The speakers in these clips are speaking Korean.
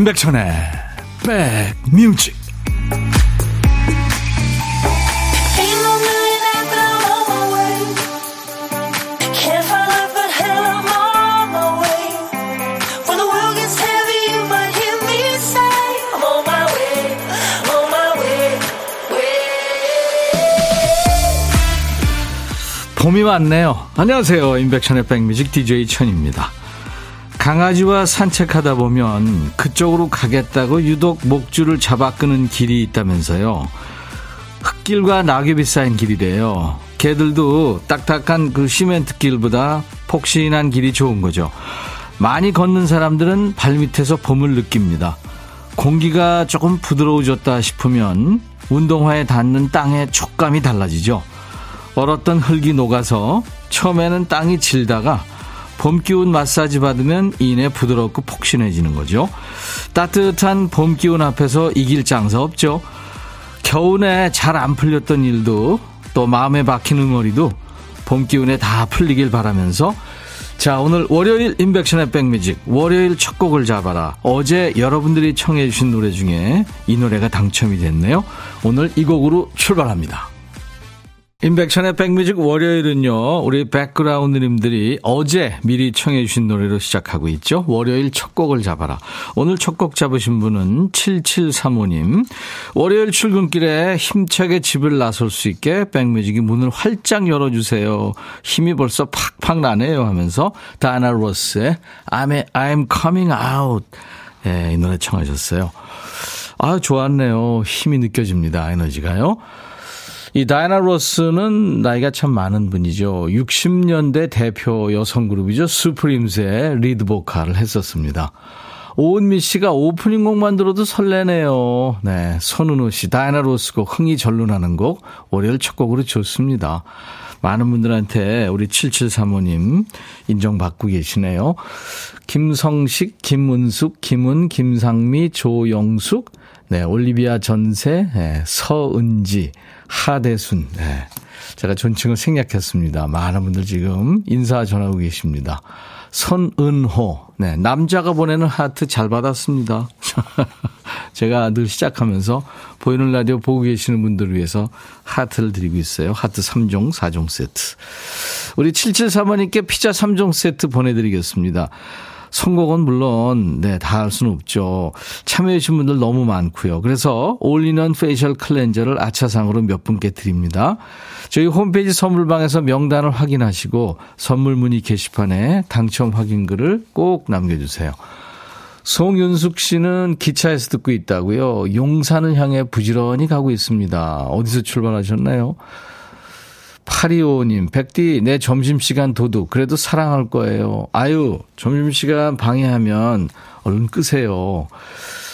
임백천의 백뮤직 봄이 왔네요. 안녕하세요. 임백천의 백뮤직 DJ 천입니다. 강아지와 산책하다 보면 그쪽으로 가겠다고 유독 목줄을 잡아 끄는 길이 있다면서요. 흙길과 낙엽이 쌓인 길이래요. 개들도 딱딱한 그 시멘트 길보다 폭신한 길이 좋은 거죠. 많이 걷는 사람들은 발밑에서 봄을 느낍니다. 공기가 조금 부드러워졌다 싶으면 운동화에 닿는 땅의 촉감이 달라지죠. 얼었던 흙이 녹아서 처음에는 땅이 질다가 봄 기운 마사지 받으면 이내 부드럽고 폭신해지는 거죠. 따뜻한 봄 기운 앞에서 이길 장사 없죠. 겨우내 잘 안 풀렸던 일도 또 마음에 박힌 응어리도 봄 기운에 다 풀리길 바라면서 자 오늘 월요일 인백션의 백뮤직 월요일 첫 곡을 잡아라 어제 여러분들이 청해 주신 노래 중에 이 노래가 당첨이 됐네요 오늘 이 곡으로 출발합니다 인백션의 백뮤직 월요일은요, 우리 백그라운드님들이 어제 미리 청해주신 노래로 시작하고 있죠. 월요일 첫 곡을 잡아라. 오늘 첫 곡 잡으신 분은 7735님. 월요일 출근길에 힘차게 집을 나설 수 있게 백뮤직이 문을 활짝 열어주세요. 힘이 벌써 팍팍 나네요 하면서 다나 로스의 I'm, I'm coming out. 예, 이 노래 청하셨어요. 아, 좋았네요. 힘이 느껴집니다. 에너지가요. 이 다이애나 로스는 나이가 참 많은 분이죠. 60년대 대표 여성 그룹이죠. 수프림스의 리드 보컬을 했었습니다. 오은미 씨가 오프닝 곡만 들어도 설레네요. 네. 손은호 씨, 다이애나 로스 곡, 흥이 절로 나는 곡, 월요일 첫 곡으로 좋습니다. 많은 분들한테 우리 7735님 인정받고 계시네요. 김성식, 김은숙, 김은, 김상미, 조영숙, 네, 올리비아 전세, 네, 서은지, 하대순. 네. 제가 존칭을 생략했습니다. 많은 분들 지금 인사 전하고 계십니다. 손은호. 네. 남자가 보내는 하트 잘 받았습니다. 제가 늘 시작하면서 보이는 라디오 보고 계시는 분들을 위해서 하트를 드리고 있어요. 하트 3종, 4종 세트. 우리 7735님께 피자 3종 세트 보내드리겠습니다. 선곡은 물론 네, 다 할 수는 없죠. 참여해주신 분들 너무 많고요. 그래서 올리는 facial cleanser를 아차상으로 몇 분께 드립니다. 저희 홈페이지 선물방에서 명단을 확인하시고 선물 문의 게시판에 당첨 확인글을 꼭 남겨주세요. 송윤숙 씨는 기차에서 듣고 있다고요. 용산을 향해 부지런히 가고 있습니다. 어디서 출발하셨나요? 8255님, 백디, 내 점심시간 도둑. 그래도 사랑할 거예요. 아유, 점심시간 방해하면 얼른 끄세요.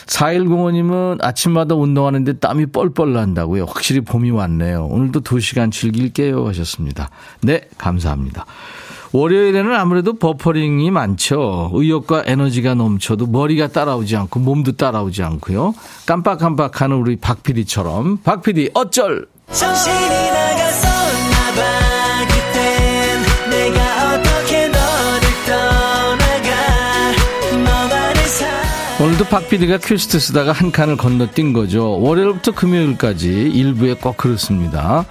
4105님은 아침마다 운동하는데 땀이 뻘뻘 난다고요. 확실히 봄이 왔네요. 오늘도 2시간 즐길게요. 하셨습니다. 네, 감사합니다. 월요일에는 아무래도 버퍼링이 많죠. 의욕과 에너지가 넘쳐도 머리가 따라오지 않고 몸도 따라오지 않고요. 깜빡깜빡하는 우리 박PD처럼 박PD 어쩔! 정신이 나가서 오늘도 박 PD가 quest 쓰다가 한 칸을 건너뛴 거죠. 월요일부터 금요일까지 일부에 꼭 그렇습니다.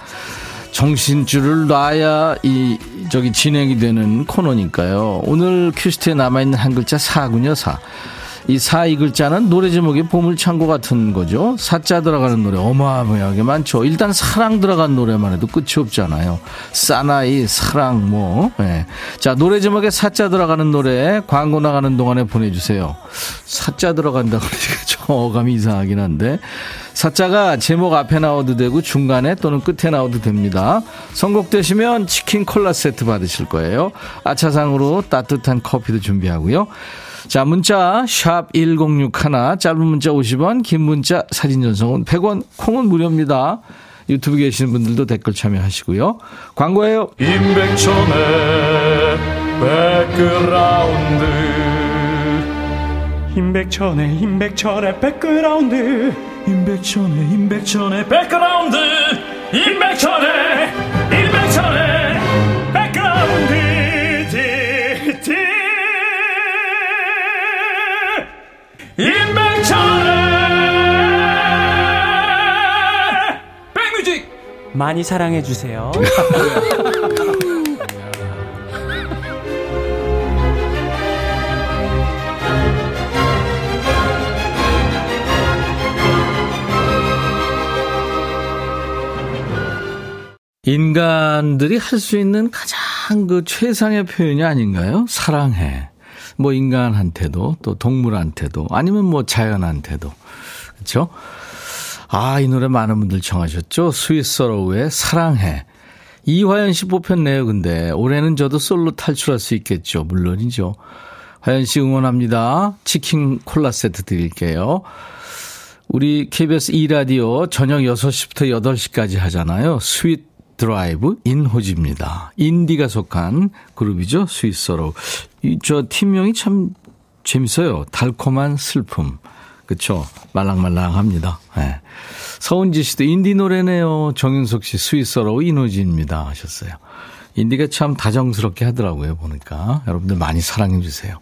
정신줄을 놔야 이 저기 진행이 되는 코너니까요. 오늘 quest에 남아있는 한 글자 사군요, 사. 이 사 이 글자는 노래 제목이 보물창고 같은 거죠. 사자 들어가는 노래 어마어마하게 많죠. 일단 사랑 들어간 노래만 해도 끝이 없잖아요. 사나이, 사랑, 뭐. 네. 자, 노래 제목에 사자 들어가는 노래 광고 나가는 동안에 보내주세요. 사자 들어간다 그러니까 좀 어감이 이상하긴 한데. 사자가 제목 앞에 나와도 되고 중간에 또는 끝에 나와도 됩니다. 선곡되시면 치킨 콜라 세트 받으실 거예요. 아차상으로 따뜻한 커피도 준비하고요. 자, 문자 샵 1061, 짧은 문자 50원, 긴 문자 사진 전송은 100원, 콩은 무료입니다. 유튜브 계시는 분들도 댓글 참여하시고요. 광고예요. 임백천의 백그라운드 임백천의 임백천의 백그라운드 임백천의 임백천의 백그라운드 임백천의 임백천의 많이 사랑해 주세요. 인간들이 할 수 있는 가장 그 최상의 표현이 아닌가요? 사랑해. 뭐 인간한테도 또 동물한테도 아니면 뭐 자연한테도. 그렇죠? 아, 이 노래 많은 분들 청하셨죠? 스윗소로우의 사랑해. 이화연 씨 뽑혔네요, 근데. 올해는 저도 솔로 탈출할 수 있겠죠. 물론이죠. 화연 씨 응원합니다. 치킨 콜라 세트 드릴게요. 우리 KBS 2라디오 저녁 6시부터 8시까지 하잖아요. Sweet Drive 인호진입니다. 인디가 속한 그룹이죠. 스윗소로우. 저 팀명이 참 재밌어요. 달콤한 슬픔. 그쵸. 말랑말랑합니다. 네. 서은지 씨도 인디 노래네요. 정윤석 씨 스위스로 인호지입니다. 하셨어요. 인디가 참 다정스럽게 하더라고요. 보니까. 여러분들 많이 사랑해 주세요.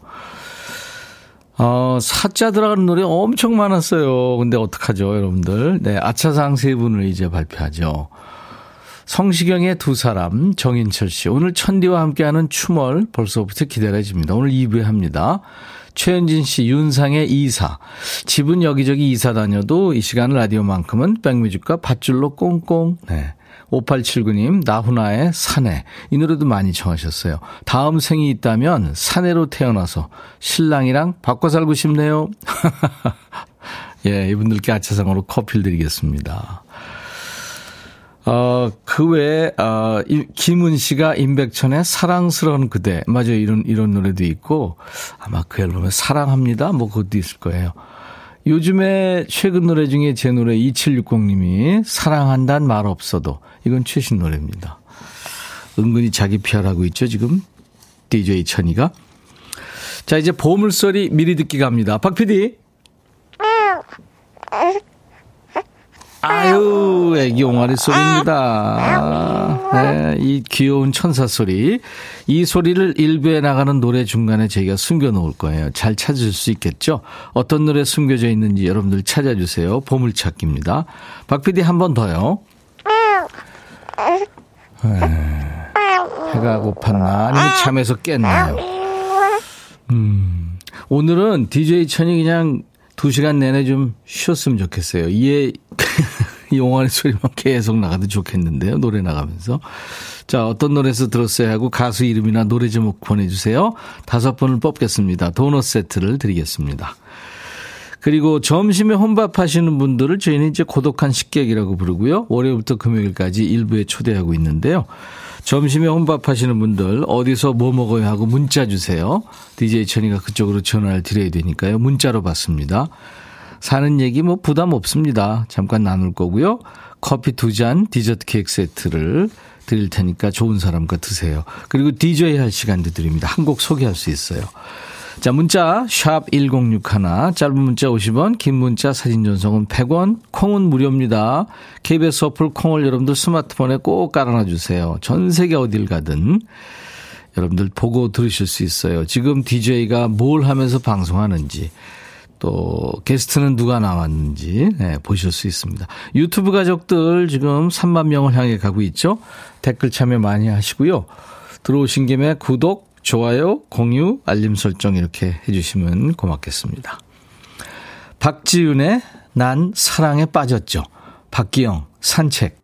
어, 사자 들어가는 노래 엄청 많았어요. 근데 어떡하죠, 여러분들? 네, 아차상 세 분을 이제 발표하죠. 성시경의 두 사람, 정인철 씨. 오늘 천디와 함께하는 추멀 벌써부터 기다려집니다. 오늘 2부에 합니다. 최현진 씨, 윤상의 이사. 집은 여기저기 이사 다녀도 이 시간 라디오만큼은 백뮤직과 밧줄로 꽁꽁. 네. 5879님, 나훈아의 사내. 이 노래도 많이 청하셨어요. 다음 생이 있다면 사내로 태어나서 신랑이랑 바꿔 살고 싶네요. 예, 이분들께 아차상으로 커피를 드리겠습니다. 어, 그 외에, 어, 김은 씨가 임백천의 사랑스러운 그대. 맞아요. 이런, 이런 노래도 있고, 아마 그 앨범에 사랑합니다. 뭐 그것도 있을 거예요. 요즘에 최근 노래 중에 제 노래 2760님이 사랑한단 말 없어도. 이건 최신 노래입니다. 은근히 자기 피하라고 있죠, 지금. DJ 천이가. 자, 이제 보물소리 미리 듣기 갑니다. 박 PD. 아유, 애기 옹알이 소리입니다. 네, 이 귀여운 천사 소리. 이 소리를 일부에 나가는 노래 중간에 저희가 숨겨 놓을 거예요. 잘 찾을 수 있겠죠? 어떤 노래 숨겨져 있는지 여러분들 찾아주세요. 보물찾기입니다. 박 PD 한 번 더요. 네, 해가 고팠나? 아니면 잠에서 깼나요? 음, 오늘은 DJ 천이 그냥 두 시간 내내 좀 쉬었으면 좋겠어요. 이에 용환의 소리만 계속 나가도 좋겠는데요. 노래 나가면서. 자, 어떤 노래에서 들었어야 하고 가수 이름이나 노래 제목 보내주세요. 다섯 분을 뽑겠습니다. 도넛 세트를 드리겠습니다. 그리고 점심에 혼밥 하시는 분들을 저희는 이제 고독한 식객이라고 부르고요. 월요일부터 금요일까지 일부에 초대하고 있는데요. 점심에 혼밥 하시는 분들 어디서 뭐 먹어야 하고 문자 주세요. DJ 천이가 그쪽으로 전화를 드려야 되니까요. 문자로 받습니다. 사는 얘기 뭐 부담 없습니다. 잠깐 나눌 거고요. 커피 두 잔, 디저트 케이크 세트를 드릴 테니까 좋은 사람과 드세요. 그리고 DJ 할 시간도 드립니다. 한 곡 소개할 수 있어요. 자, 문자 샵 1061, 짧은 문자 50원, 긴 문자 사진 전송은 100원, 콩은 무료입니다. KBS 어플 콩을 여러분들 스마트폰에 꼭 깔아놔 주세요. 전 세계 어딜 가든 여러분들 보고 들으실 수 있어요. 지금 DJ가 뭘 하면서 방송하는지 또 게스트는 누가 나왔는지 네, 보실 수 있습니다. 유튜브 가족들 지금 3만 명을 향해 가고 있죠. 댓글 참여 많이 하시고요. 들어오신 김에 구독, 좋아요, 공유, 알림 설정 이렇게 해주시면 고맙겠습니다. 박지윤의 난 사랑에 빠졌죠. 박기영 산책.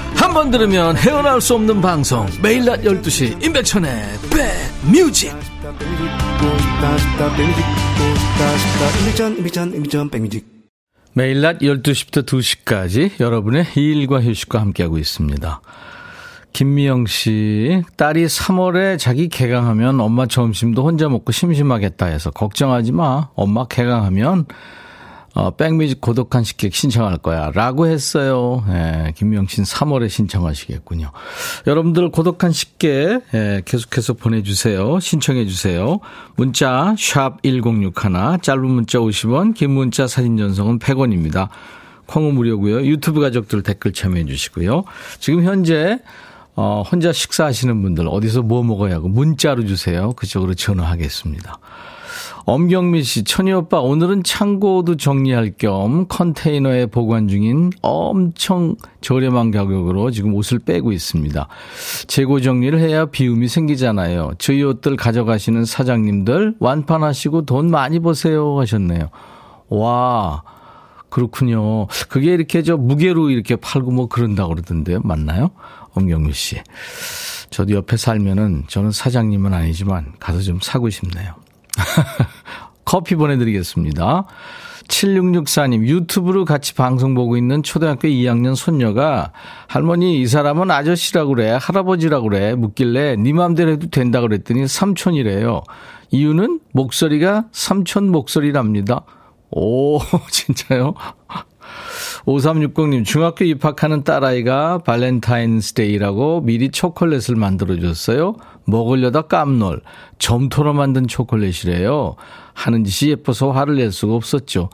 한 번 들으면 헤어나올 수 없는 방송 매일 낮 12시 임백천의 백뮤직 매일 낮 12시부터 2시까지 여러분의 일과 휴식과 함께하고 있습니다. 김미영 씨, 딸이 3월에 자기 개강하면 엄마 점심도 혼자 먹고 심심하겠다 해서 걱정하지 마. 엄마 개강하면 어, 백뮤직 고독한 식객 신청할 거야. 라고 했어요. 예, 김명신 3월에 신청하시겠군요. 여러분들 고독한 식객, 예, 계속해서 보내주세요. 신청해주세요. 문자, 샵 1061, 짧은 문자 50원, 긴 문자 사진 전송은 100원입니다. 콩은 무료고요 유튜브 가족들 댓글 참여해주시고요. 지금 현재, 어, 혼자 식사하시는 분들 어디서 뭐 먹어야 하고 문자로 주세요. 그쪽으로 전화하겠습니다. 엄경미 씨, 천희 오빠, 오늘은 창고도 정리할 겸 컨테이너에 보관 중인 엄청 저렴한 가격으로 지금 옷을 빼고 있습니다. 재고 정리를 해야 비움이 생기잖아요. 저희 옷들 가져가시는 사장님들 완판하시고 돈 많이 버세요 하셨네요. 와, 그렇군요. 그게 이렇게 저 무게로 이렇게 팔고 뭐 그런다고 그러던데요. 맞나요? 엄경미 씨. 저도 옆에 살면은 저는 사장님은 아니지만 가서 좀 사고 싶네요. 커피 보내드리겠습니다. 7664님, 유튜브로 같이 방송 보고 있는 초등학교 2학년 손녀가 할머니 이 사람은 아저씨라고 그래, 할아버지라고 그래, 묻길래 네 맘대로 해도 된다 그랬더니 삼촌이래요. 이유는 목소리가 삼촌 목소리랍니다. 오, 진짜요? 5360님, 중학교 입학하는 딸아이가 발렌타인스데이라고 미리 초콜릿을 만들어줬어요. 먹으려다 깜놀. 점토로 만든 초콜릿이래요. 하는 짓이 예뻐서 화를 낼 수가 없었죠.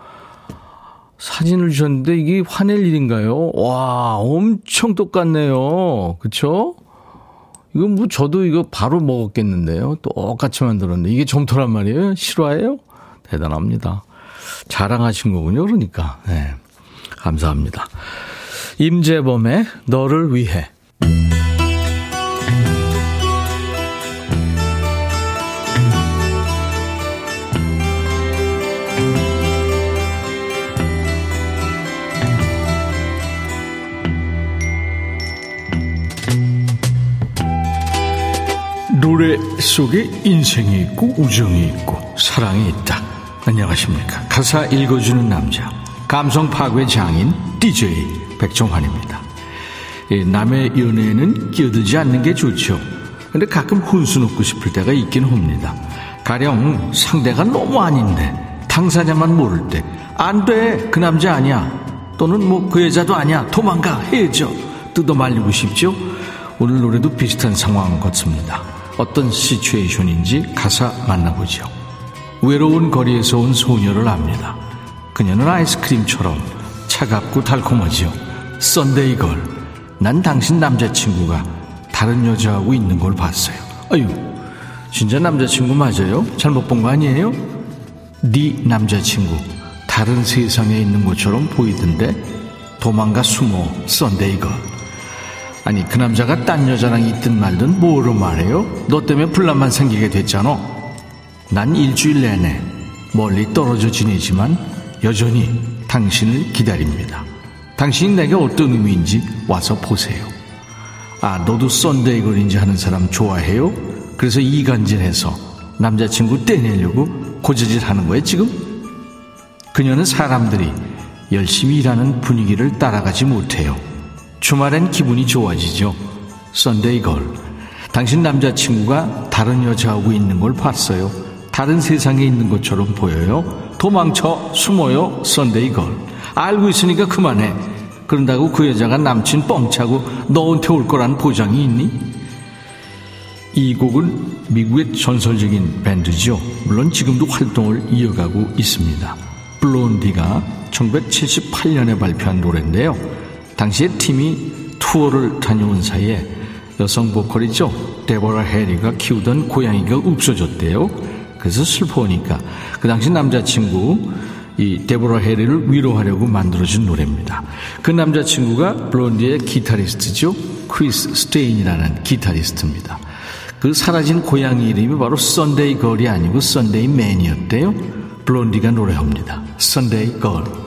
사진을 주셨는데 이게 화낼 일인가요? 와, 엄청 똑같네요. 그쵸? 이건 뭐 저도 이거 바로 먹었겠는데요. 똑같이 만들었는데. 이게 점토란 말이에요? 실화예요? 대단합니다. 자랑하신 거군요. 그러니까. 네. 감사합니다. 임재범의 너를 위해. 노래 속에 인생이 있고 우정이 있고 사랑이 있다. 안녕하십니까. 가사 읽어주는 남자. 감성 파괴 장인 DJ 백종환입니다. 예, 남의 연애에는 끼어들지 않는 게 좋죠. 근데 가끔 훈수 놓고 싶을 때가 있긴 합니다. 가령 상대가 너무 아닌데 당사자만 모를 때 안 돼 그 남자 아니야 또는 뭐 그 여자도 아니야 도망가 헤어져 뜯어 말리고 싶죠. 오늘 노래도 비슷한 상황 같습니다. 어떤 situation인지 가사 만나보죠. 외로운 거리에서 온 소녀를 압니다. 그녀는 아이스크림처럼 차갑고 달콤하지요. Sunday Girl. 난 당신 남자친구가 다른 여자하고 있는 걸 봤어요. 아유, 진짜 남자친구 맞아요? 잘못 본 거 아니에요? 네 남자친구 다른 세상에 있는 것처럼 보이던데 도망가 숨어 Sunday Girl. 아니 그 남자가 딴 여자랑 있든 말든 뭐하러 말해요? 너 때문에 분란만 생기게 됐잖아. 난 일주일 내내 멀리 떨어져 지내지만 여전히 당신을 기다립니다. 당신이 내게 어떤 의미인지 와서 보세요. 아, 너도 Sunday Girl인지 하는 사람 좋아해요? 그래서 이간질해서 남자친구 떼내려고 고자질 하는 거예요, 지금? 그녀는 사람들이 열심히 일하는 분위기를 따라가지 못해요. 주말엔 기분이 좋아지죠. Sunday Girl. 당신 남자친구가 다른 여자하고 있는 걸 봤어요. 다른 세상에 있는 것처럼 보여요. 도망쳐 숨어요 Sunday Girl 알고 있으니까 그만해 그런다고 그 여자가 남친 뻥차고 너한테 올 거란 보장이 있니? 이 곡은 미국의 전설적인 밴드죠. 물론 지금도 활동을 이어가고 있습니다. 블론디가 1978년에 발표한 노래인데요. 당시에 팀이 투어를 다녀온 사이에 여성 보컬이죠. 데보라 해리가 키우던 고양이가 없어졌대요. 그래서 슬퍼하니까 그 당시 남자친구 이 데보라 해리를 위로하려고 만들어준 노래입니다. 그 남자친구가 블론디의 기타리스트죠. 크리스 스테인이라는 기타리스트입니다. 그 사라진 고양이 이름이 바로 Sunday Girl이 아니고 Sunday Man이었대요. 블론디가 노래합니다. Sunday Girl.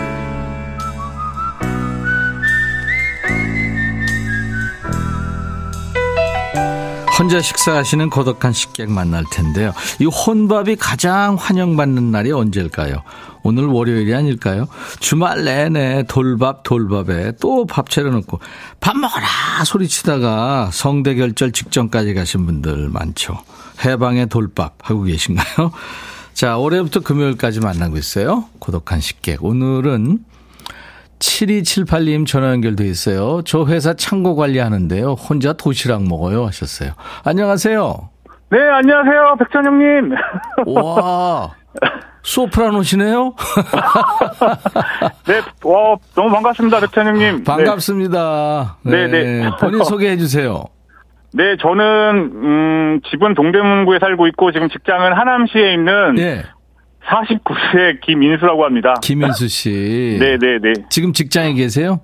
혼자 식사하시는 고독한 식객 만날 텐데요. 이 혼밥이 가장 환영받는 날이 언제일까요? 오늘 월요일이 아닐까요? 주말 내내 돌밥 돌밥에 또 밥 차려놓고 밥 먹어라 소리치다가 성대결절 직전까지 가신 분들 많죠. 해방의 돌밥 하고 계신가요? 자, 올해부터 금요일까지 만나고 있어요. 고독한 식객. 오늘은 7278님 전화 연결돼 있어요. 저 회사 창고 관리하는데요. 혼자 도시락 먹어요. 하셨어요. 안녕하세요. 네, 안녕하세요. 백천 형님. 와. 소프라노시네요? 네, 와, 너무 반갑습니다, 백천 형님. 반갑습니다. 네, 네. 네. 본인 소개해 주세요. 네, 저는 음, 집은 동대문구에 살고 있고 지금 직장은 하남시에 있는 네. 49세 김인수라고 합니다. 김인수 씨. 네, 네, 네. 지금 직장에 계세요?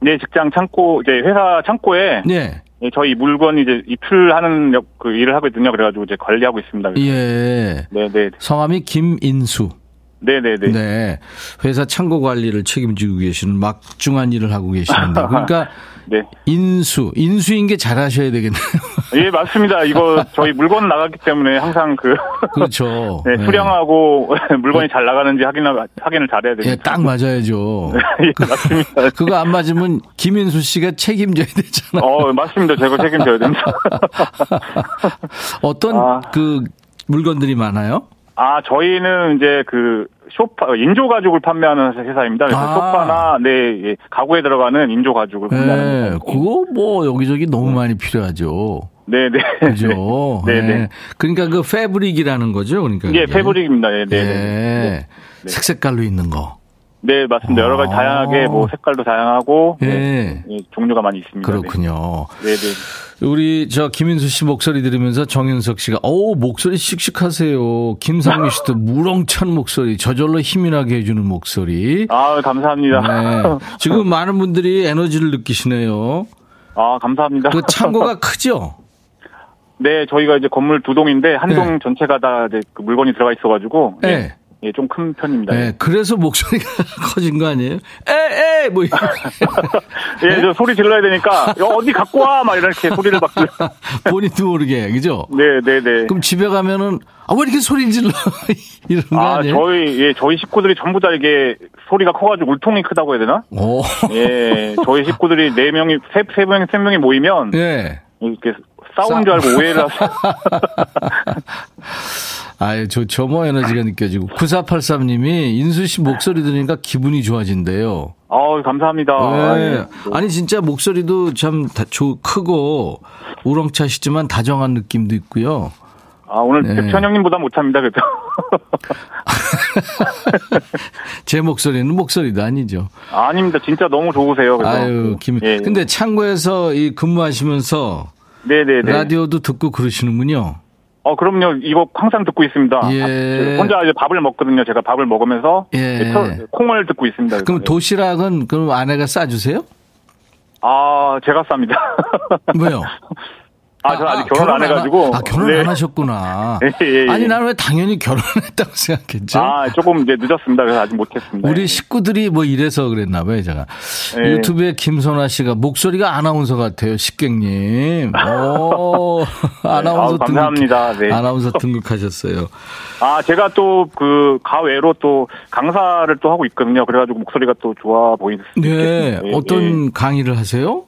네, 직장 창고 이제 회사 창고에 네. 네 저희 물건 이제 이틀하는 그 일을 하거든요. 그래가지고 이제 관리하고 있습니다. 그래서. 예. 네, 네. 성함이 김인수. 네네네. 네. 회사 창고 관리를 책임지고 계시는 막중한 일을 하고 계시는데. 그러니까 네. 인수, 인수인 게 잘하셔야 되겠네요. 예, 맞습니다. 이거 저희 물건 나갔기 때문에 항상 그. 그렇죠. 네, 수량하고 네. 물건이 잘 나가는지 확인, 확인을 잘해야 됩니다. 예, 딱 맞아야죠. 예, 맞습니다. 그거 안 맞으면 김인수 씨가 책임져야 되잖아요. 어, 맞습니다. 제가 책임져야 됩니다. 어떤 아. 그 물건들이 많아요? 아, 저희는 이제 그 소파, 인조 가죽을 판매하는 회사입니다. 그래서 아. 소파나 네 예, 가구에 들어가는 인조 가죽을 네, 판매하는. 네, 그거 뭐 여기저기 너무 많이 필요하죠. 네네. 그죠. 네네. 네. 그러니까 그 패브릭이라는 거죠. 그러니까. 예, 패브릭입니다. 네, 네. 네. 네. 색색깔로 있는 거. 네, 맞습니다. 여러 가지 아. 다양하게 뭐 색깔도 다양하고 예. 네. 네, 종류가 많이 있습니다. 그렇군요. 네, 네. 우리 저 김인수 씨 목소리 들으면서 정윤석 씨가 오 목소리 씩씩하세요. 김상미 씨도 무렁찬 목소리, 저절로 힘이 나게 해주는 목소리. 아 감사합니다. 네. 지금 많은 분들이 에너지를 느끼시네요. 아 감사합니다. 그 창고가 크죠? 네, 저희가 이제 건물 두 동인데 한동 네. 전체가 다 이제 그 물건이 들어가 있어가지고. 네. 네. 예, 좀 큰 편입니다. 네, 그래서 목소리가 커진 거 아니에요? 에, 에, 뭐. 예, 네? 저 소리 질러야 되니까, 어디 갖고 와! 막 이렇게 소리를 막. 본인도 모르게, 그죠? 네, 네, 네. 그럼 집에 가면은, 아, 왜 이렇게 소리 질러? 이런 거 아, 아니에요? 저희, 예, 저희 식구들이 전부 다 이게 소리가 커가지고 울통이 크다고 해야 되나? 오. 예, 저희 식구들이 네 명이, 세, 세 명이, 세 명이 모이면. 예. 이렇게 싸운 줄 알고 오해를 하서. 아유, 좋죠. 뭐 에너지가 느껴지고. 9483님이 인수 씨 목소리 들으니까 기분이 좋아진대요. 아 감사합니다. 네. 아니, 진짜 목소리도 참 다, 조, 크고 우렁차시지만 다정한 느낌도 있고요. 아, 오늘 네. 백천 형님보다 못합니다, 그죠? 제 목소리는 목소리도 아니죠. 아, 닙니다 진짜 너무 좋으세요. 그래서. 아유, 김. 예, 예. 근데 창고에서 이 근무하시면서 네네네. 라디오도 듣고 그러시는군요. 어, 그럼요. 이거 항상 듣고 있습니다. 예. 혼자 이제 밥을 먹거든요. 제가 밥을 먹으면서 예. 콩을 듣고 있습니다. 그럼 도시락은 그럼 아내가 싸주세요? 아, 제가 쌉니다. 왜요? 아, 저 아직 아, 결혼, 안 해가지고. 아, 결혼 네. 안 하셨구나. 예, 예, 예. 아니, 나는 왜 당연히 결혼했다고 생각했죠? 아, 조금 이제 늦었습니다. 그래서 아직 못했습니다. 우리 예. 식구들이 뭐 이래서 그랬나 봐요, 제가. 예. 유튜브에 김선아 씨가 목소리가 아나운서 같아요, 식객님. 오, 아나운서 아, 감사합니다. 등극, 네. 아나운서 등극하셨어요. 아, 제가 또 그 가외로 또 강사를 또 하고 있거든요. 그래가지고 목소리가 또 좋아 보이는. 네. 어떤 강의를 하세요?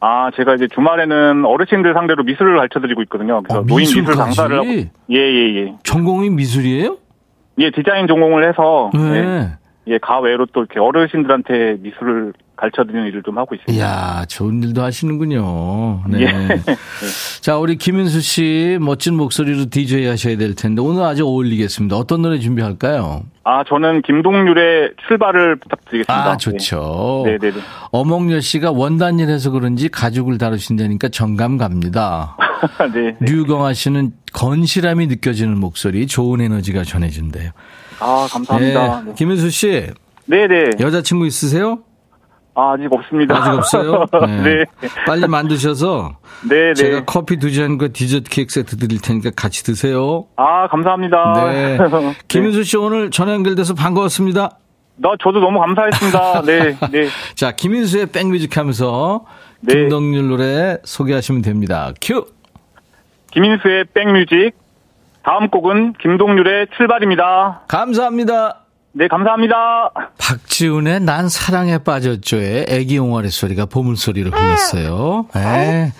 아, 제가 이제 주말에는 어르신들 상대로 미술을 가르쳐 드리고 있거든요. 그래서 아, 노인 미술 강사를 하고. 예, 예, 예. 전공이 미술이에요? 예, 디자인 전공을 해서. 네. 예, 예, 가외로 또 이렇게 어르신들한테 미술을 가르쳐 드리는 일을 좀 하고 있습니다. 이야, 좋은 일도 하시는군요. 네. 예. 자, 우리 김윤수 씨 멋진 목소리로 DJ 하셔야 될 텐데 오늘 아주 어울리겠습니다. 어떤 노래 준비할까요? 아, 저는 김동률의 출발을 부탁드리겠습니다. 아, 좋죠. 네, 네, 네. 어몽여 씨가 원단일 해서 그런지 가죽을 다루신다니까 정감 갑니다. 네, 네. 류경아 씨는 건실함이 느껴지는 목소리, 좋은 에너지가 전해진대요. 아, 감사합니다. 네. 김윤수 씨. 네네. 네. 여자친구 있으세요? 아, 아직 없습니다. 아직 없어요? 네. 네. 빨리 만드셔서 네, 네. 제가 커피 두 잔과 디저트 케이크 세트 드릴 테니까 같이 드세요. 아, 감사합니다. 네. 김윤수 씨 오늘 전화 연결돼서 반가웠습니다. 나 저도 너무 감사했습니다. 네, 네. 자, 김윤수의 백뮤직 하면서 네. 김동률 노래 소개하시면 됩니다. 큐. 김인수의 백뮤직. 다음 곡은 김동률의 출발입니다. 감사합니다. 네, 감사합니다. 박지훈의 난 사랑에 빠졌죠의 애기 용아리 소리가 보물 소리로 흘렀어요. 네.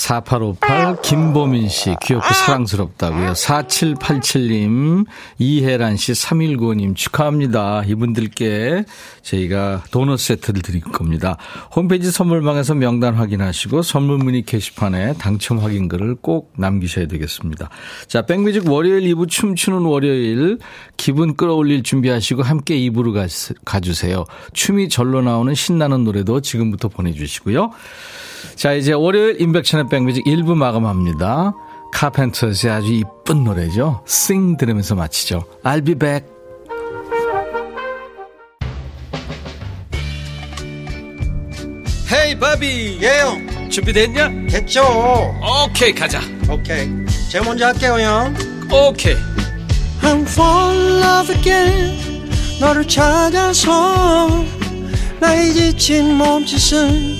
4858 김보민 씨 귀엽고 사랑스럽다고요. 4787님 이혜란 씨 3195님 축하합니다. 이분들께 저희가 도넛 세트를 드릴 겁니다. 홈페이지 선물방에서 명단 확인하시고 선물 문의 게시판에 당첨 확인글을 꼭 남기셔야 되겠습니다. 자, 백뮤직 월요일 2부 춤추는 월요일 기분 끌어올릴 준비하시고 함께 2부로 가주세요. 춤이 절로 나오는 신나는 노래도 지금부터 보내주시고요. 자, 이제 월요일 인백천의 백뮤직 1부 마감합니다. 카펜터스의 아주 이쁜 노래죠. Sing 들으면서 마치죠. I'll be back. 헤이 바비 예영 준비됐냐? 됐죠 오케이 가자 오케이 제가 먼저 할게요 형 오케이 I'm fall in love again 너를 찾아서 나의 지친 몸짓은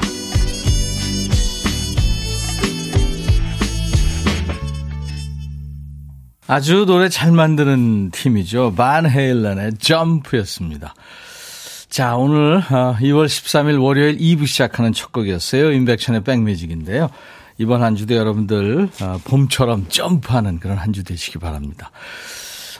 아주 노래 잘 만드는 팀이죠. 반 헤일런의 점프였습니다. 자, 오늘 2월 어, 13일 월요일 2부 시작하는 첫 곡이었어요. 인백션의 백뮤직인데요. 이번 한 주도 여러분들 어, 봄처럼 점프하는 그런 한 주 되시기 바랍니다.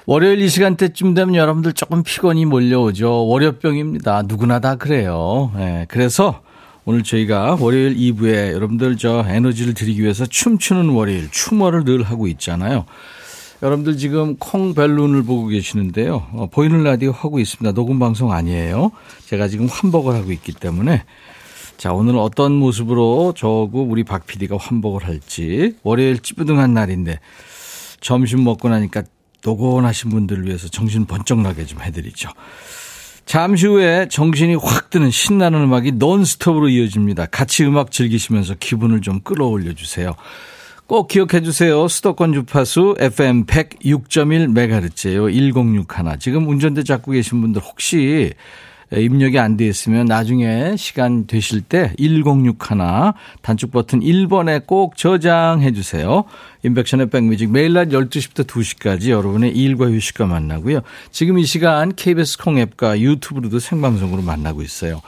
월요일 이 시간대쯤 되면 여러분들 조금 피곤이 몰려오죠. 월요병입니다. 누구나 다 그래요. 네, 그래서 오늘 저희가 월요일 2부에 여러분들 저 에너지를 드리기 위해서 춤추는 월요일, 추모를 늘 하고 있잖아요. 여러분들 지금 콩벨룬을 보고 계시는데요. 어, 보이는 라디오 하고 있습니다. 녹음 방송 아니에요. 제가 지금 환복을 하고 있기 때문에 자, 오늘 어떤 모습으로 저고 우리 박 PD가 환복을 할지 월요일 찌부둥한 날인데 점심 먹고 나니까 노곤하신 분들을 위해서 정신 번쩍 나게 좀 해드리죠. 잠시 후에 정신이 확 드는 신나는 음악이 논스톱으로 이어집니다. 같이 음악 즐기시면서 기분을 좀 끌어올려 주세요. 꼭 기억해 주세요. 수도권 주파수 FM 106.1MHz예요. 1061. 지금 운전대 잡고 계신 분들 혹시 입력이 안 돼 있으면 나중에 시간 되실 때 1061 단축 버튼 1번에 꼭 저장해 주세요. 인백션의 백뮤직 매일 낮 12시부터 2시까지 여러분의 일과 휴식과 만나고요. 지금 이 시간 KBS 콩 앱과 유튜브로도 생방송으로 만나고 있어요.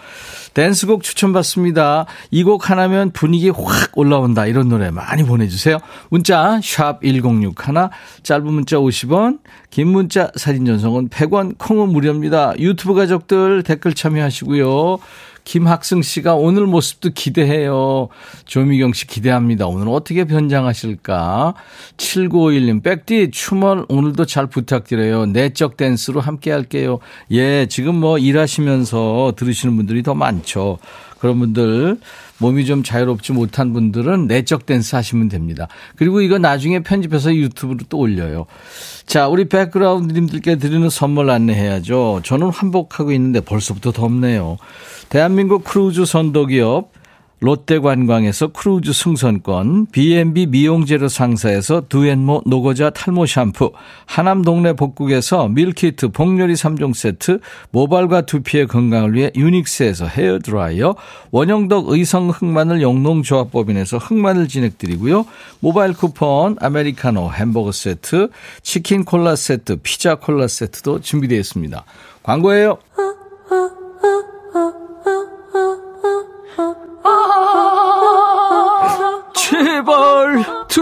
댄스곡 추천받습니다. 이 곡 하나면 분위기 확 올라온다. 이런 노래 많이 보내주세요. 문자 1061, 짧은 문자 50원, 긴 문자 사진 전송은 100원, 콩은 무료입니다. 유튜브 가족들 댓글 참여하시고요. 김학승 씨가 오늘 모습도 기대해요. 조미경 씨 기대합니다. 오늘 어떻게 변장하실까? 7951님, 백디, 춤을 오늘도 잘 부탁드려요. 내적 댄스로 함께 할게요. 예, 지금 뭐 일하시면서 들으시는 분들이 더 많죠. 그런 분들 몸이 좀 자유롭지 못한 분들은 내적 댄스 하시면 됩니다. 그리고 이거 나중에 편집해서 유튜브로 또 올려요. 자, 우리 백그라운드님들께 드리는 선물 안내해야죠. 저는 환복하고 있는데 벌써부터 덥네요. 대한민국 크루즈 선도기업 롯데관광에서 크루즈 승선권, B&B 미용재료 상사에서 두앤모 노고자 탈모 샴푸, 하남 동네 복국에서 밀키트 복요리 3종 세트, 모발과 두피의 건강을 위해 유닉스에서 헤어드라이어, 원형덕 의성 흑마늘 영농조합법인에서 흑마늘 진행드리고요. 모바일 쿠폰, 아메리카노 햄버거 세트, 치킨 콜라 세트, 피자 콜라 세트도 준비되어 있습니다. 광고예요. 제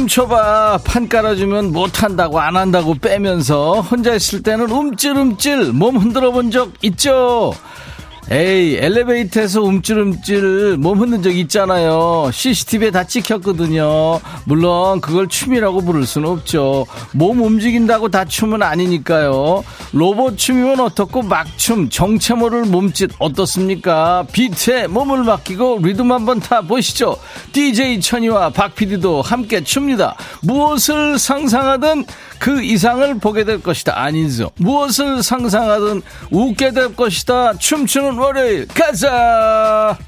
춤춰봐. 판 깔아주면 못한다고 안 한다고 빼면서 혼자 있을 때는 움찔움찔 몸 흔들어 본 적 있죠? 에이 엘리베이터에서 움찔움찔 몸 흔든 적 있잖아요. CCTV에 다 찍혔거든요 물론 그걸 춤이라고 부를 수는 없죠. 몸 움직인다고 다 춤은 아니니까요. 로봇 춤이면 어떻고 막춤 정체 모를 몸짓 어떻습니까? 비트에 몸을 맡기고 리듬 한번 타 보시죠. DJ 천이와 박PD도 함께 춥니다. 무엇을 상상하든 그 이상을 보게 될 것이다. 아니죠 무엇을 상상하든 웃게 될 것이다. 춤추는 월요일 가자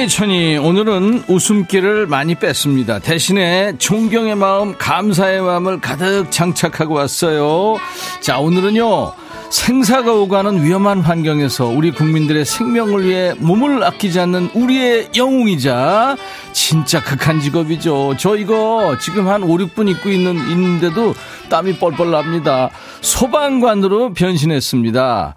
DJ 천이 오늘은 웃음기를 많이 뺐습니다. 대신에 존경의 마음, 감사의 마음을 가득 장착하고 왔어요. 자, 오늘은요. 생사가 오가는 위험한 환경에서 우리 국민들의 생명을 위해 몸을 아끼지 않는 우리의 영웅이자 진짜 극한 직업이죠. 저 이거 지금 한 5, 6분 입고 있는, 있는데도 땀이 뻘뻘 납니다. 소방관으로 변신했습니다.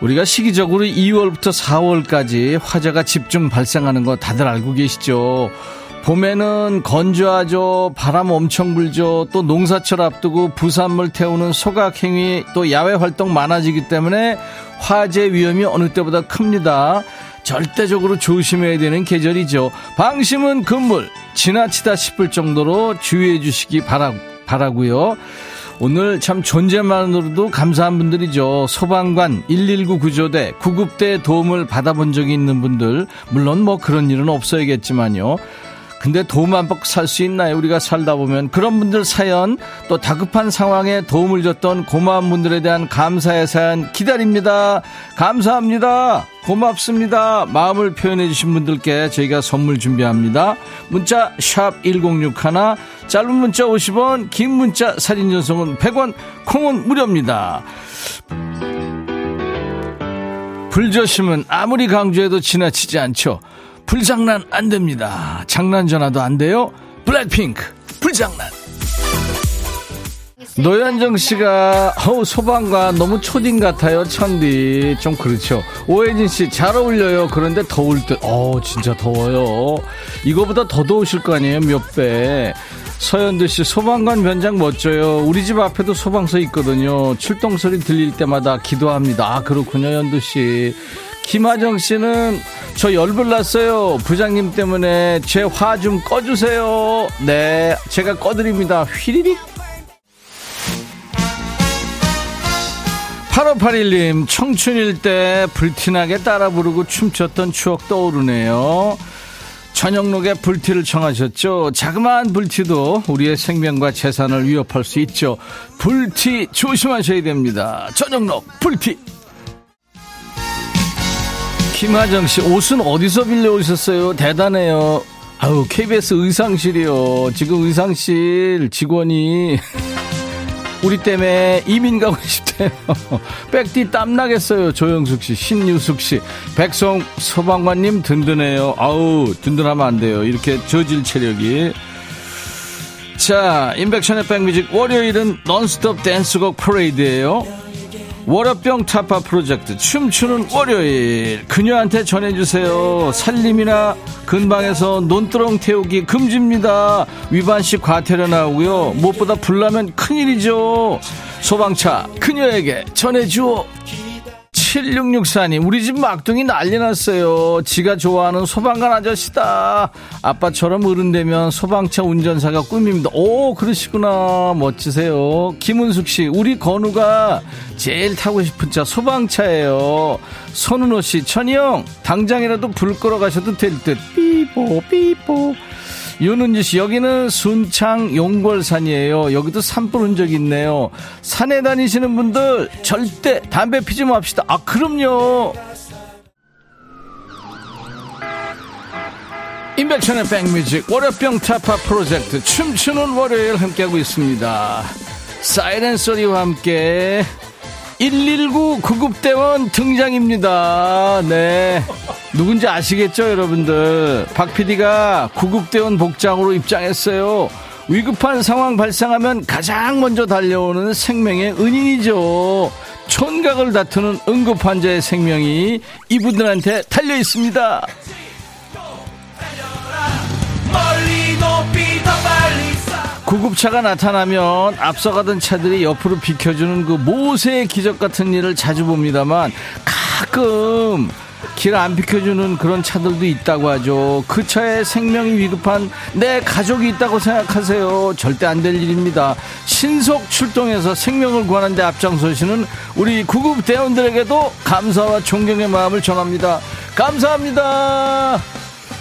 우리가 시기적으로 2월부터 4월까지 화재가 집중 발생하는 거 다들 알고 계시죠? 봄에는 건조하죠. 바람 엄청 불죠. 또 농사철 앞두고 부산물 태우는 소각행위 또 야외 활동 많아지기 때문에 화재 위험이 어느 때보다 큽니다. 절대적으로 조심해야 되는 계절이죠. 방심은 금물. 지나치다 싶을 정도로 주의해 주시기 바라, 바라고요. 오늘 참 존재만으로도 감사한 분들이죠. 소방관, 119 구조대, 구급대 도움을 받아본 적이 있는 분들. 물론 뭐 그런 일은 없어야겠지만요. 근데 도움 안 받고 살 수 있나요? 우리가 살다 보면 그런 분들 사연 또 다급한 상황에 도움을 줬던 고마운 분들에 대한 감사의 사연 기다립니다. 감사합니다. 고맙습니다. 마음을 표현해 주신 분들께 저희가 선물 준비합니다. 문자 1061, 짧은 문자 50원, 긴 문자 사진 전송은 100원, 콩은 무료입니다. 불조심은 아무리 강조해도 지나치지 않죠. 불장난 안 됩니다. 장난 전화도 안 돼요. 블랙핑크 불장난. 노현정 씨가 어우 소방관 너무 초딩 같아요 천디. 좀 그렇죠. 오혜진 씨 잘 어울려요. 그런데 더울 듯어 진짜 더워요. 이거보다 더 더우실 거 아니에요 몇배. 서현두 씨 소방관 변장 멋져요. 우리 집 앞에도 소방서 있거든요. 출동 소리 들릴 때마다 기도합니다. 아 그렇군요 현두 씨 김하정 씨는 저 열불 났어요. 부장님 때문에 제 화 좀 꺼주세요. 네, 제가 꺼드립니다. 휘리릭. 8581님, 청춘일 때 불티나게 따라 부르고 춤췄던 추억 떠오르네요. 저녁록에 불티를 청하셨죠. 자그마한 불티도 우리의 생명과 재산을 위협할 수 있죠. 불티 조심하셔야 됩니다. 저녁록 불티. 김하정 씨, 옷은 어디서 빌려오셨어요? 대단해요. 아유, KBS 의상실이요. 지금 의상실 직원이 우리 때문에 이민 가고 싶대요. 백띠 땀나겠어요. 조영숙 씨, 신유숙 씨, 백성 소방관님 든든해요. 아우, 든든하면 안 돼요. 이렇게 저질 체력이. 자, 임백천의 백뮤직 월요일은 논스톱 댄스곡 퍼레이드예요. 월요병 타파 프로젝트 춤추는 월요일. 그녀한테 전해주세요. 산림이나 근방에서 논두렁 태우기 금지입니다. 위반시 과태료 나오고요. 무엇보다 불나면 큰일이죠. 소방차 그녀에게 전해주어 7664님, 우리 집 막둥이 난리 났어요. 지가 좋아하는 소방관 아저씨다. 아빠처럼 어른 되면 소방차 운전사가 꿈입니다. 오, 그러시구나. 멋지세요. 김은숙 씨, 우리 건우가 제일 타고 싶은 차 소방차예요. 손은호 씨, 천희 형, 당장이라도 불 끌어 가셔도 될 듯. 삐뽀, 삐뽀. 윤은지 씨, 여기는 순창 용골산이에요. 여기도 산불 흔적 있네요. 산에 다니시는 분들 절대 담배 피지 맙시다. 아, 그럼요. 인백천의 백뮤직 월요병 타파 프로젝트 춤추는 월요일 함께하고 있습니다. 사이렌 소리와 함께 119 구급대원 등장입니다. 네. 누군지 아시겠죠, 여러분들? 박 PD가 구급대원 복장으로 입장했어요. 위급한 상황 발생하면 가장 먼저 달려오는 생명의 은인이죠. 촌각을 다투는 응급 환자의 생명이 이분들한테 달려 있습니다. 구급차가 나타나면 앞서가던 차들이 옆으로 비켜주는 그 모세의 기적 같은 일을 자주 봅니다만 가끔 길 안 비켜주는 그런 차들도 있다고 하죠. 그 차에 생명이 위급한 내 가족이 있다고 생각하세요. 절대 안 될 일입니다. 신속 출동해서 생명을 구하는데 앞장서시는 우리 구급대원들에게도 감사와 존경의 마음을 전합니다. 감사합니다.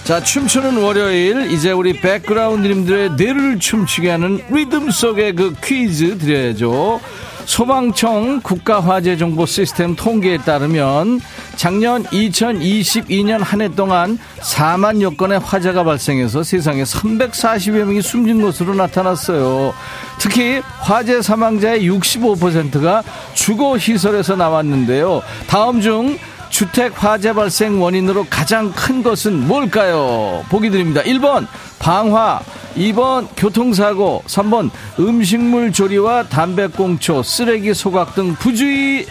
자, 춤추는 월요일, 이제 우리 백그라운드님들의 뇌를 춤추게 하는 리듬 속의 그 퀴즈 드려야죠. 소방청 국가화재정보 시스템 통계에 따르면 작년 2022년 한 해 동안 4만여 건의 화재가 발생해서 세상에 340여 명이 숨진 것으로 나타났어요. 특히 화재 사망자의 65%가 주거 시설에서 나왔는데요. 다음 중 주택 화재 발생 원인으로 가장 큰 것은 뭘까요? 보기 드립니다. 1번 방화, 2번 교통사고, 3번 음식물 조리와 담배꽁초, 쓰레기 소각 등 부주의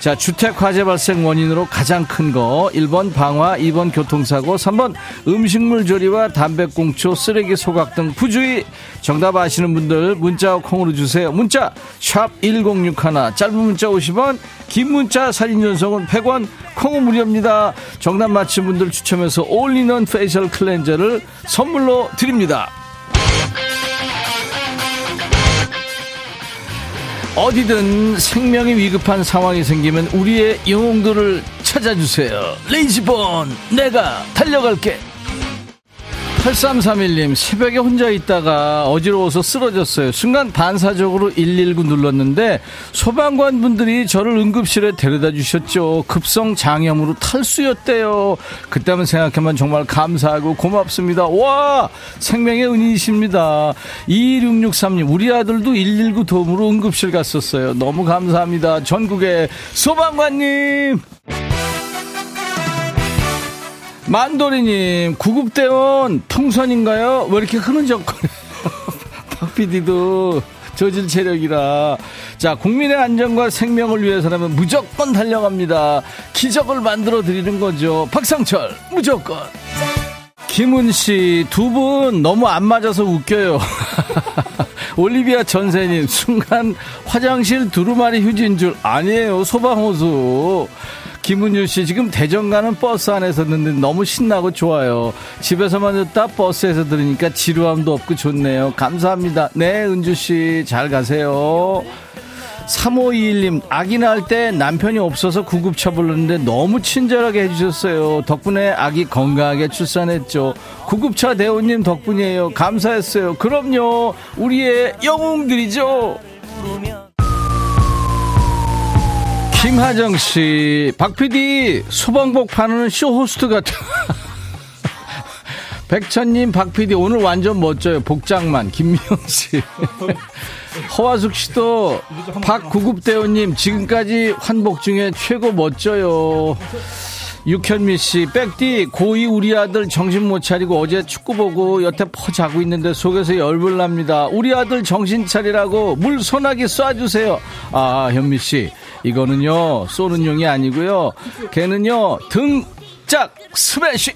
자, 주택 화재 발생 원인으로 가장 큰 거. 1번 방화, 2번 교통사고, 3번 음식물 조리와 담배꽁초, 쓰레기 소각 등 부주의. 정답 아시는 분들 문자 콩으로 주세요. 문자 샵 1061, 짧은 문자 50원, 긴 문자 사진 전송은 100원, 콩은 무료입니다. 정답 맞힌 분들 추첨해서 all-in-one facial cleanser를 선물로 드립니다. 어디든 생명이 위급한 상황이 생기면 우리의 영웅들을 찾아주세요. 레이지본, 내가 달려갈게. 8331님, 새벽에 혼자 있다가 어지러워서 쓰러졌어요. 순간 반사적으로 119 눌렀는데 소방관 분들이 저를 응급실에 데려다 주셨죠. 급성 장염으로 탈수였대요. 그때만 생각하면 정말 감사하고 고맙습니다. 와! 생명의 은인이십니다. 2663님, 우리 아들도 119 도움으로 응급실 갔었어요. 너무 감사합니다. 전국의 소방관님! 만도리님, 구급대원 풍선인가요? 왜 이렇게 흐느적거려요? 박PD도 저질 체력이라. 자, 국민의 안전과 생명을 위해서라면 무조건 달려갑니다. 기적을 만들어 드리는 거죠. 박상철, 무조건. 김은 씨, 두 분 너무 안 맞아서 웃겨요. 올리비아 전세님, 순간 화장실 두루마리 휴지인 줄 아니에요. 소방호수. 김은유 씨 지금 대전 가는 버스 안에서 듣는데 너무 신나고 좋아요. 집에서만 듣다 버스에서 들으니까 지루함도 없고 좋네요. 감사합니다. 네, 은주 씨 잘 가세요. 3521님, 아기 낳을 때 남편이 없어서 구급차 불렀는데 너무 친절하게 해주셨어요. 덕분에 아기 건강하게 출산했죠. 구급차 대우님 덕분이에요. 감사했어요. 그럼요. 우리의 영웅들이죠. 김하정 씨, 박 PD 소방복 파는 쇼 호스트 같아. 백천님, 박 PD 오늘 완전 멋져요. 복장만. 김미영 씨. 허화숙 씨도 박 구급대원님 지금까지 환복 중에 최고 멋져요. 육현미 씨, 백디, 고2 우리 아들 정신 못 차리고 어제 축구 보고 여태 퍼 자고 있는데 속에서 열불 납니다. 우리 아들 정신 차리라고 물 소나기 쏴주세요. 아, 현미 씨. 이거는요, 쏘는 용이 아니고요. 걔는요, 등짝 스매시!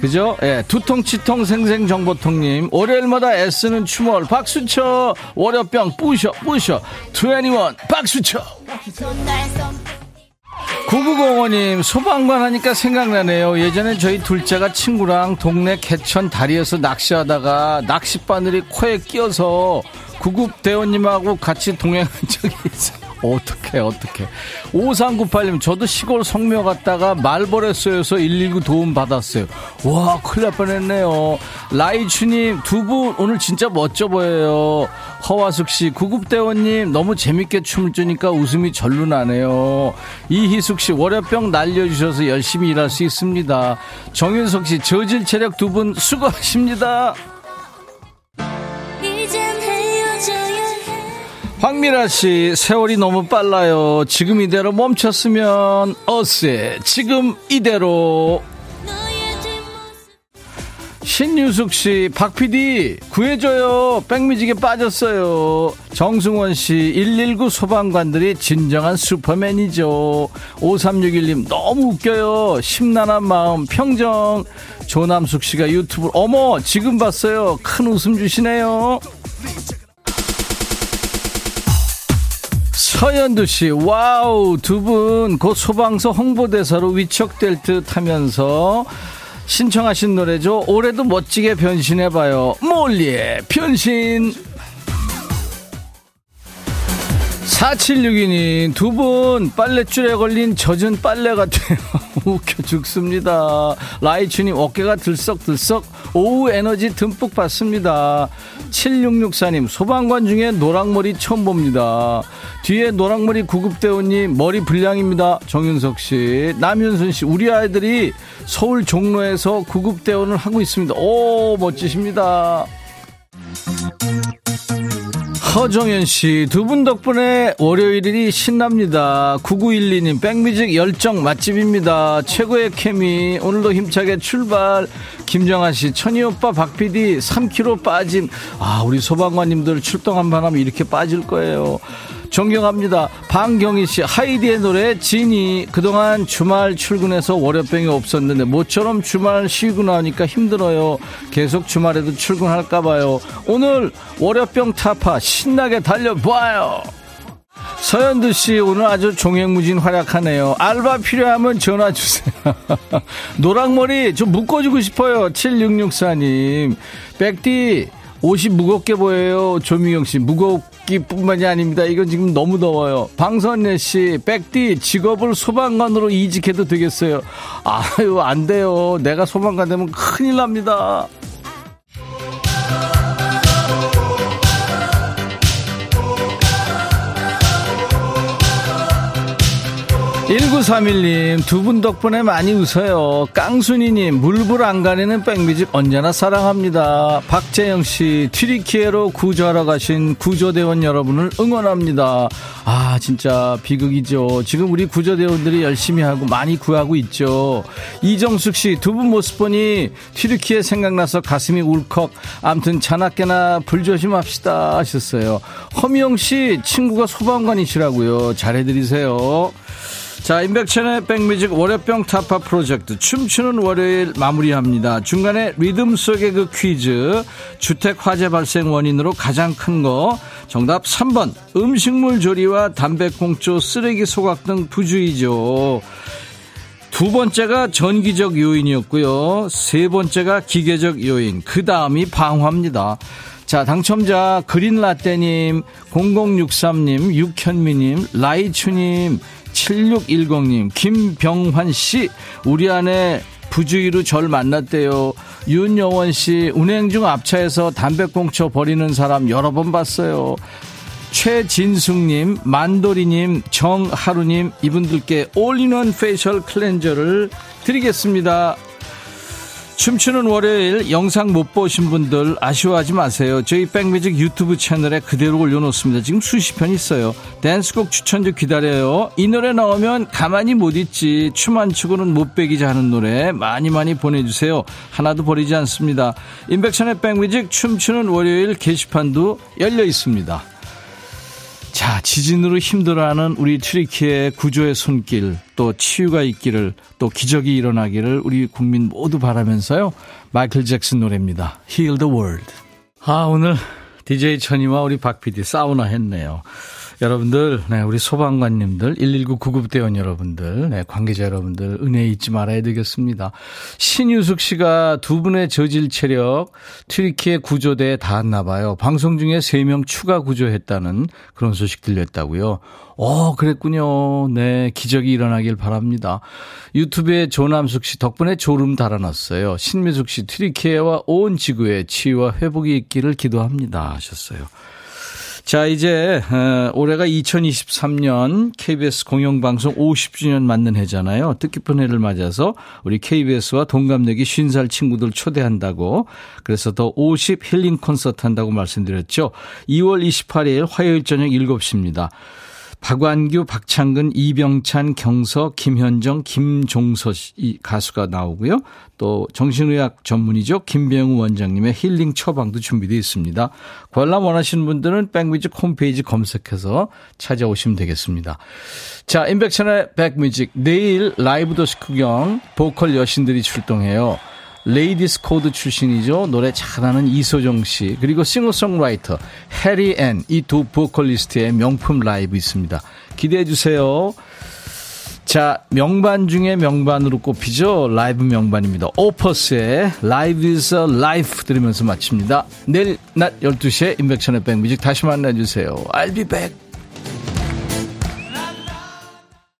그죠? 예, 두통 치통 생생 정보통님. 월요일마다 애쓰는 추몰. 박수쳐. 월요병 뿌셔, 뿌셔. 21, 박수쳐. 9905님, 소방관 하니까 생각나네요. 예전에 저희 둘째가 친구랑 동네 개천 다리에서 낚시하다가 낚싯바늘이 코에 끼어서 구급대원님하고 같이 동행한 적이 있어요. 어떡해, 어떡해. 5398님, 저도 시골 성묘 갔다가 말벌레쏘여서 119 도움 받았어요. 와, 큰일 날 뻔했네요. 라이추님, 두 분 오늘 진짜 멋져 보여요. 허화숙 씨, 구급대원님, 너무 재밌게 춤을 추니까 웃음이 절로 나네요. 이희숙 씨, 월요병 날려주셔서 열심히 일할 수 있습니다. 정윤석 씨, 저질 체력 두 분 수고하십니다. 황미라 씨, 세월이 너무 빨라요. 지금 이대로 멈췄으면 어세. 지금 이대로. 신유숙 씨, 박 PD, 구해줘요. 백미직에 빠졌어요. 정승원 씨, 119 소방관들이 진정한 슈퍼맨이죠. 5361님, 너무 웃겨요. 심란한 마음, 평정. 조남숙 씨가 유튜브, 어머, 지금 봤어요. 큰 웃음 주시네요. 서현두 씨, 와우, 두 분 곧 소방서 홍보대사로 위촉될 듯 하면서 신청하신 노래죠. 올해도 멋지게 변신해봐요. 몰리의 변신. 4762님, 두 분 빨랫줄에 걸린 젖은 빨래 같아요. 웃겨 죽습니다. 라이추님, 어깨가 들썩들썩, 오후 에너지 듬뿍 받습니다. 7664님, 소방관 중에 노랑머리 처음 봅니다. 뒤에 노랑머리 구급대원님, 머리 불량입니다. 정윤석 씨. 남윤순 씨, 우리 아이들이 서울 종로에서 구급대원을 하고 있습니다. 오, 멋지십니다. 허정현 씨, 두 분 덕분에 월요일이 신납니다. 9912님, 백뮤직 열정 맛집입니다. 최고의 케미, 오늘도 힘차게 출발. 김정아 씨, 천희 오빠, 박 PD, 3kg 빠짐. 아, 우리 소방관님들 출동한 바람 이렇게 빠질 거예요. 존경합니다. 방경희 씨, 하이디의 노래, 진이. 그동안 주말 출근해서 월요병이 없었는데, 모처럼 주말 쉬고 나니까 힘들어요. 계속 주말에도 출근할까봐요. 오늘 월요병 타파 신나게 달려봐요. 서현두 씨, 오늘 아주 종횡무진 활약하네요. 알바 필요하면 전화 주세요. 노랑머리 좀 묶어주고 싶어요. 7664님. 백디, 옷이 무겁게 보여요. 조미경 씨, 무겁 기뿐만이 아닙니다. 이건 지금 너무 더워요. 방선래 씨, 백디 직업을 소방관으로 이직해도 되겠어요. 아유, 안 돼요. 내가 소방관 되면 큰일 납니다. 1931님, 두 분 덕분에 많이 웃어요. 깡순이님, 물불 안 가리는 백뮤직 언제나 사랑합니다. 박재영씨, 튀리키에로 구조하러 가신 구조대원 여러분을 응원합니다. 아, 진짜 비극이죠. 지금 우리 구조대원들이 열심히 하고 많이 구하고 있죠. 이정숙씨, 두 분 모습 보니 튀리키에 생각나서 가슴이 울컥. 암튼 자나깨나 불조심합시다 하셨어요. 허미영씨, 친구가 소방관이시라고요. 잘해드리세요. 자, 임백천의 백뮤직 월요병 타파 프로젝트 춤추는 월요일 마무리합니다. 중간에 리듬 속의 그 퀴즈 주택 화재 발생 원인으로 가장 큰 거 정답 3번 음식물 조리와 담배꽁초 쓰레기 소각 등 부주의죠. 두 번째가 전기적 요인이었고요. 세 번째가 기계적 요인. 그 다음이 방화입니다. 자, 당첨자 그린라떼님, 0063님, 육현미님, 라이추님, 7610님, 김병환 씨, 우리 아내 부주의로 절 만났대요. 윤여원 씨, 운행 중 앞차에서 담배꽁초 버리는 사람 여러 번 봤어요. 최진숙님, 만도리님, 정하루님, 이분들께 all-in-one facial cleanser를 드리겠습니다. 춤추는 월요일 영상 못 보신 분들 아쉬워하지 마세요. 저희 백뮤직 유튜브 채널에 그대로 올려놓습니다. 지금 수십 편 있어요. 댄스곡 추천도 기다려요. 이 노래 나오면 가만히 못 있지. 춤 안 추고는 못 배기지 하는 노래 많이 많이 보내주세요. 하나도 버리지 않습니다. 임백천의 백뮤직 춤추는 월요일 게시판도 열려 있습니다. 자, 지진으로 힘들어하는 우리 튀르키예 구조의 손길, 또 치유가 있기를, 또 기적이 일어나기를 우리 국민 모두 바라면서요. 마이클 잭슨 노래입니다. Heal the World. 아, 오늘 DJ 천이와 우리 박 PD 사우나 했네요. 여러분들, 네, 우리 소방관님들, 119 구급대원 여러분들, 네, 관계자 여러분들, 은혜 잊지 말아야 되겠습니다. 신유숙 씨가 두 분의 저질 체력, 튀르키예 구조대에 닿았나 봐요. 방송 중에 3명 추가 구조했다는 그런 소식 들렸다고요. 어, 그랬군요. 네, 기적이 일어나길 바랍니다. 유튜브에 조남숙 씨 덕분에 졸음 달아났어요. 신미숙 씨, 튀르키예와 온 지구에 치유와 회복이 있기를 기도합니다. 하셨어요. 자, 이제 어, 올해가 2023년 KBS 공영방송 50주년 맞는 해잖아요. 뜻깊은 해를 맞아서 우리 KBS와 동갑내기 50살 친구들 초대한다고 그래서 더 50 힐링 콘서트 한다고 말씀드렸죠. 2월 28일 화요일 저녁 7시입니다. 박완규, 박창근, 이병찬, 경서, 김현정, 김종서 이 가수가 나오고요. 또 정신의학 전문이죠. 김병우 원장님의 힐링 처방도 준비되어 있습니다. 관람 원하시는 분들은 백뮤직 홈페이지 검색해서 찾아오시면 되겠습니다. 자, 임백천의 백뮤직 내일 라이브 도시 구경 보컬 여신들이 출동해요. 레이디스 코드 출신이죠. 노래 잘하는 이소정 씨 그리고 싱어송라이터 해리 앤 이 두 보컬리스트의 명품 라이브 있습니다. 기대해 주세요. 자, 명반 중에 명반으로 꼽히죠. 라이브 명반입니다. 오퍼스의 Live is a Life 들으면서 마칩니다. 내일 낮 12시에 임백천의 백뮤직 다시 만나주세요. I'll be back.